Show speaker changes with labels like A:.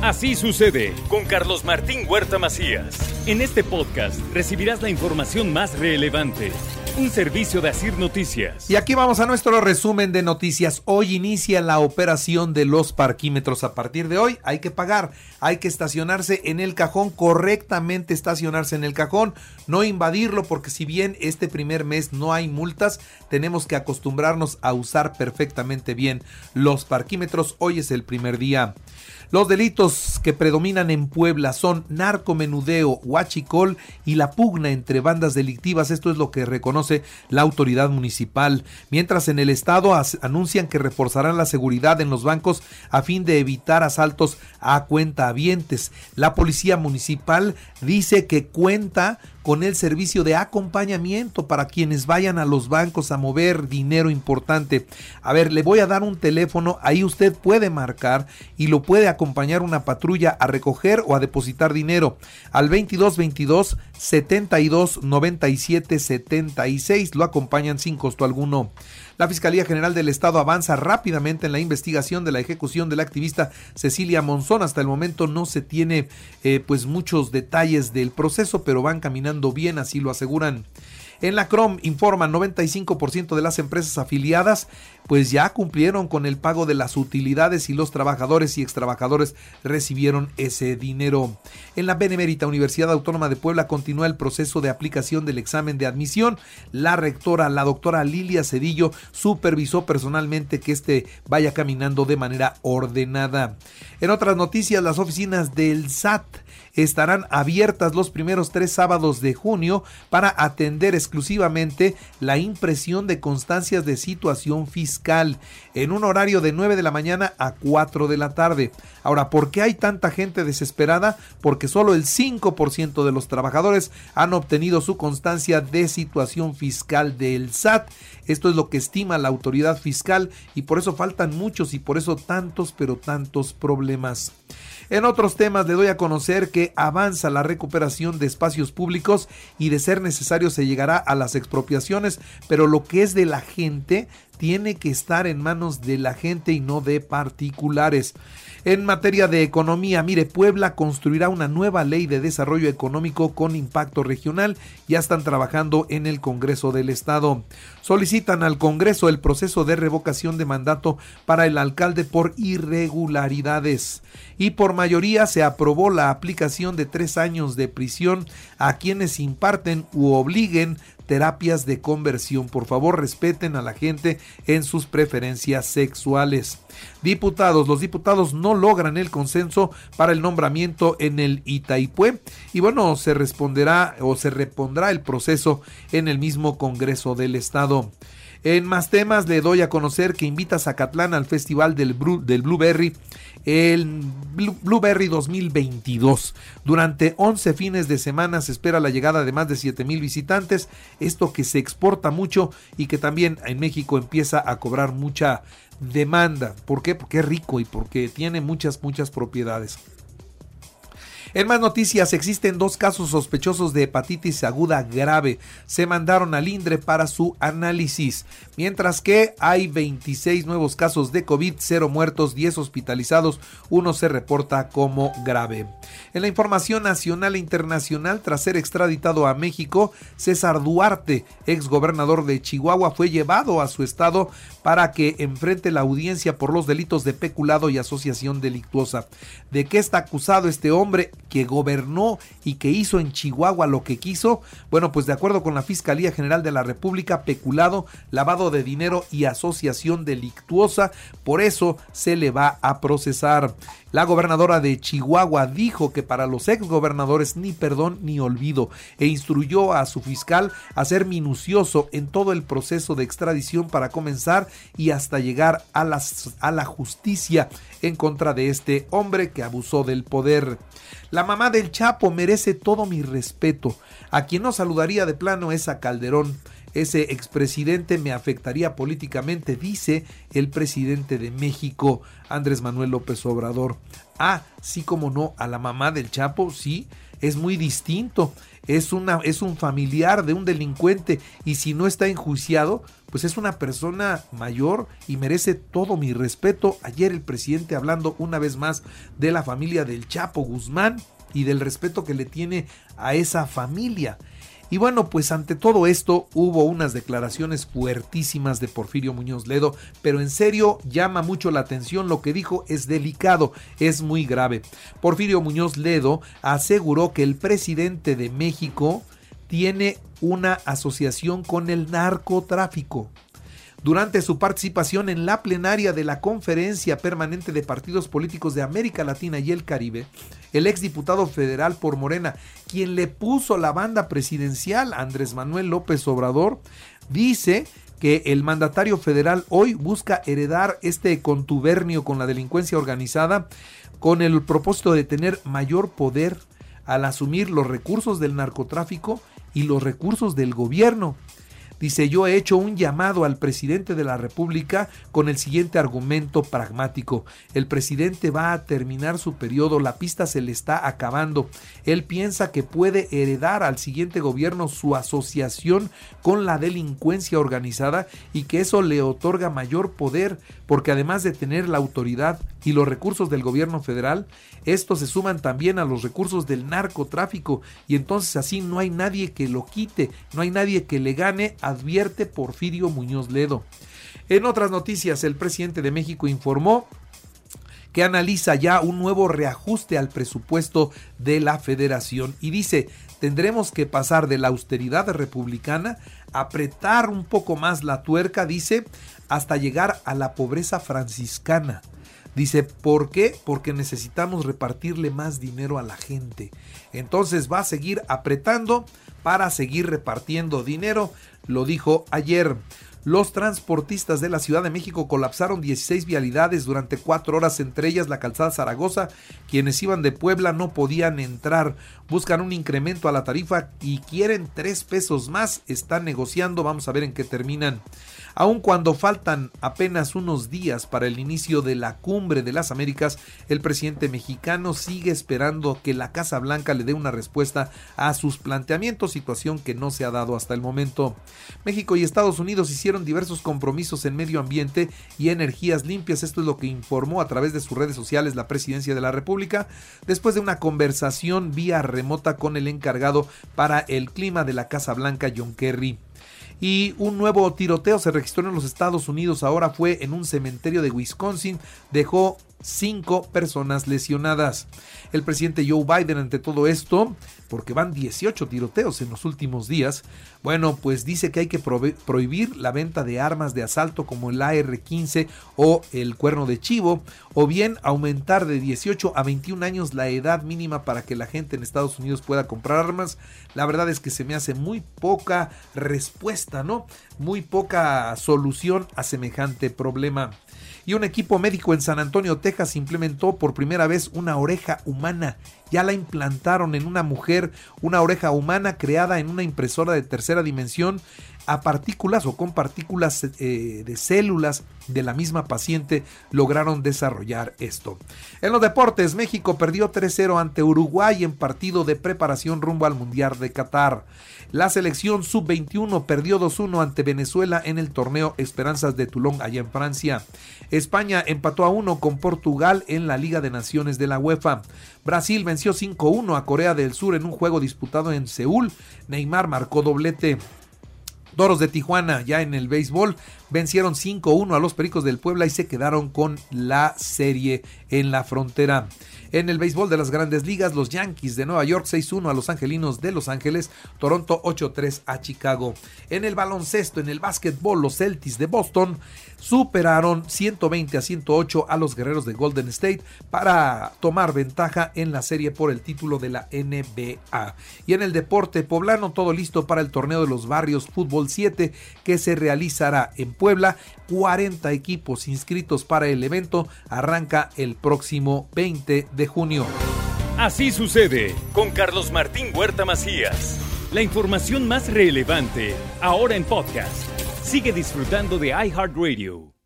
A: Así sucede con Carlos Martín Huerta Macías. En este podcast recibirás la información más relevante. Un servicio de Asir Noticias.
B: Y aquí vamos a nuestro resumen de noticias. Hoy inicia la operación de los parquímetros. A partir de hoy hay que pagar, hay que estacionarse en el cajón, correctamente estacionarse en el cajón, no invadirlo porque si bien este primer mes no hay multas, tenemos que acostumbrarnos a usar perfectamente bien los parquímetros. Hoy es el primer día. Los delitos que predominan en Puebla son narcomenudeo, huachicol y la pugna entre bandas delictivas. Esto es lo que reconoce la autoridad municipal. Mientras en el estado anuncian que reforzarán la seguridad en los bancos a fin de evitar asaltos a cuentahabientes. La policía municipal dice que cuenta con el servicio de acompañamiento para quienes vayan a los bancos a mover dinero importante. A ver, le voy a dar un teléfono, ahí usted puede marcar y lo puede acompañar una patrulla a recoger o a depositar dinero al 2222 72 97 76. Lo acompañan sin costo alguno. La Fiscalía General del Estado avanza rápidamente en la investigación de la ejecución de la activista Cecilia Monzón. Hasta el momento no se tiene eh, pues muchos detalles del proceso, pero van caminando bien, así lo aseguran. En la CROM informan 95% de las empresas afiliadas pues ya cumplieron con el pago de las utilidades y los trabajadores y extrabajadores recibieron ese dinero. En la Benemérita Universidad Autónoma de Puebla continúa el proceso de aplicación del examen de admisión. La rectora, la doctora Lilia Cedillo, supervisó personalmente que este vaya caminando de manera ordenada. En otras noticias, las oficinas del SAT estarán abiertas los primeros tres sábados de junio para atender exclusivamente la impresión de constancias de situación fiscal en un horario de 9 de la mañana a 4 de la tarde. Ahora, ¿por qué hay tanta gente desesperada? Porque solo el 5% de los trabajadores han obtenido su constancia de situación fiscal del SAT. Esto es lo que estima la autoridad fiscal y por eso faltan muchos y por eso tantos, pero tantos problemas. En otros temas le doy a conocer que avanza la recuperación de espacios públicos y de ser necesario se llegará a las expropiaciones, pero lo que es de la gente tiene que estar en manos de la gente y no de particulares. En materia de economía, mire, Puebla construirá una nueva ley de desarrollo económico con impacto regional. Ya están trabajando en el Congreso del Estado. Solicitan al Congreso el proceso de revocación de mandato para el alcalde por irregularidades. Y por mayoría se aprobó la aplicación de tres años de prisión a quienes imparten u obliguen terapias de conversión. Por favor, respeten a la gente en sus preferencias sexuales. Diputados, los diputados no logran el consenso para el nombramiento en el Itaipue y bueno, se responderá o se repondrá el proceso en el mismo Congreso del Estado. En más temas le doy a conocer que invita a Zacatlán al Festival del, Blueberry, el Blueberry 2022. Durante 11 fines de semana se espera la llegada de más de 7 mil visitantes, esto que se exporta mucho y que también en México empieza a cobrar mucha demanda. ¿Por qué? Porque es rico y porque tiene muchas, muchas propiedades. En más noticias, existen dos casos sospechosos de hepatitis aguda grave. Se mandaron al INDRE para su análisis, mientras que hay 26 nuevos casos de COVID, 0 muertos, 10 hospitalizados, uno se reporta como grave. En la información nacional e internacional, tras ser extraditado a México, César Duarte, ex gobernador de Chihuahua, fue llevado a su estado para que enfrente la audiencia por los delitos de peculado y asociación delictuosa. ¿De qué está acusado este hombre? Que gobernó y que hizo en Chihuahua lo que quiso, bueno, pues de acuerdo con la Fiscalía General de la República, peculado, lavado de dinero y asociación delictuosa, por eso se le va a procesar. La gobernadora de Chihuahua dijo que para los exgobernadores ni perdón ni olvido e instruyó a su fiscal a ser minucioso en todo el proceso de extradición para comenzar y hasta llegar a, a la justicia en contra de este hombre que abusó del poder. Mamá del Chapo merece todo mi respeto. A quien no saludaría de plano es a Calderón. Ese expresidente me afectaría políticamente, dice el presidente de México, Andrés Manuel López Obrador. Ah, sí como no, a la mamá del Chapo, sí, es muy distinto. Es, una, es un familiar de un delincuente y si no está enjuiciado, pues es una persona mayor y merece todo mi respeto. Ayer el presidente hablando una vez más de la familia del Chapo Guzmán y del respeto que le tiene a esa familia. Y bueno, pues ante todo esto hubo unas declaraciones fuertísimas de Porfirio Muñoz Ledo, pero en serio llama mucho la atención lo que dijo, es delicado, es muy grave. Porfirio Muñoz Ledo aseguró que el presidente de México tiene una asociación con el narcotráfico. Durante su participación en la plenaria de la Conferencia Permanente de Partidos Políticos de América Latina y el Caribe, el exdiputado federal por Morena, quien le puso la banda presidencial, Andrés Manuel López Obrador, dice que el mandatario federal hoy busca heredar este contubernio con la delincuencia organizada con el propósito de tener mayor poder al asumir los recursos del narcotráfico y los recursos del gobierno. Dice, yo he hecho un llamado al presidente de la República con el siguiente argumento pragmático. El presidente va a terminar su periodo, la pista se le está acabando. Él piensa que puede heredar al siguiente gobierno su asociación con la delincuencia organizada y que eso le otorga mayor poder porque además de tener la autoridad y los recursos del gobierno federal, estos se suman también a los recursos del narcotráfico y entonces así no hay nadie que lo quite, no hay nadie que le gane, advierte Porfirio Muñoz Ledo. En otras noticias, el presidente de México informó que analiza ya un nuevo reajuste al presupuesto de la federación y dice, tendremos que pasar de la austeridad republicana, apretar un poco más la tuerca, dice, hasta llegar a la pobreza franciscana. Dice, ¿por qué? Porque necesitamos repartirle más dinero a la gente. Entonces va a seguir apretando para seguir repartiendo dinero, lo dijo ayer. Los transportistas de la Ciudad de México colapsaron 16 vialidades durante cuatro horas, entre ellas la calzada Zaragoza. Quienes iban de Puebla no podían entrar. Buscan un incremento a la tarifa y quieren tres pesos más. Están negociando. Vamos a ver en qué terminan. Aun cuando faltan apenas unos días para el inicio de la cumbre de las Américas, el presidente mexicano sigue esperando que la Casa Blanca le dé una respuesta a sus planteamientos, situación que no se ha dado hasta el momento. México y Estados Unidos hicieron diversos compromisos en medio ambiente y energías limpias, esto es lo que informó a través de sus redes sociales la presidencia de la República, después de una conversación vía remota con el encargado para el clima de la Casa Blanca, John Kerry. Y un nuevo tiroteo se registró en los Estados Unidos, ahora fue en un cementerio de Wisconsin, dejó cinco personas lesionadas. El presidente Joe Biden ante todo esto, porque van 18 tiroteos en los últimos días, bueno, pues dice que hay que prohibir la venta de armas de asalto como el AR-15 o el cuerno de chivo, o bien aumentar de 18 a 21 años la edad mínima para que la gente en Estados Unidos pueda comprar armas. La verdad es que se me hace muy poca respuesta, ¿no? Muy poca solución a semejante problema y un equipo médico en San Antonio, Texas, implementó por primera vez una oreja humana. Ya la implantaron en una mujer, una oreja humana creada en una impresora de tercera dimensión a partículas o con partículas eh, de células de la misma paciente lograron desarrollar esto. En los deportes, México perdió 3-0 ante Uruguay en partido de preparación rumbo al Mundial de Qatar. La selección sub-21 perdió 2-1 ante Venezuela en el torneo Esperanzas de Toulon allá en Francia. España empató a 1 con Portugal en la Liga de Naciones de la UEFA. Brasil venció 5-1 a Corea del Sur en un juego disputado en Seúl. Neymar marcó doblete. Doros de Tijuana ya en el béisbol vencieron 5-1 a los Pericos del Puebla y se quedaron con la serie en la frontera. En el béisbol de las grandes ligas, los Yankees de Nueva York 6-1 a los Angelinos de Los Ángeles, Toronto 8-3 a Chicago. En el baloncesto, en el básquetbol, los Celtics de Boston superaron 120 a 108 a los Guerreros de Golden State para tomar ventaja en la serie por el título de la NBA. Y en el deporte poblano, todo listo para el torneo de los barrios Fútbol 7 que se realizará en Puebla. 40 equipos inscritos para el evento. Arranca el próximo 20 de junio.
A: Así sucede con Carlos Martín Huerta Macías. La información más relevante ahora en podcast. Sigue disfrutando de iHeartRadio.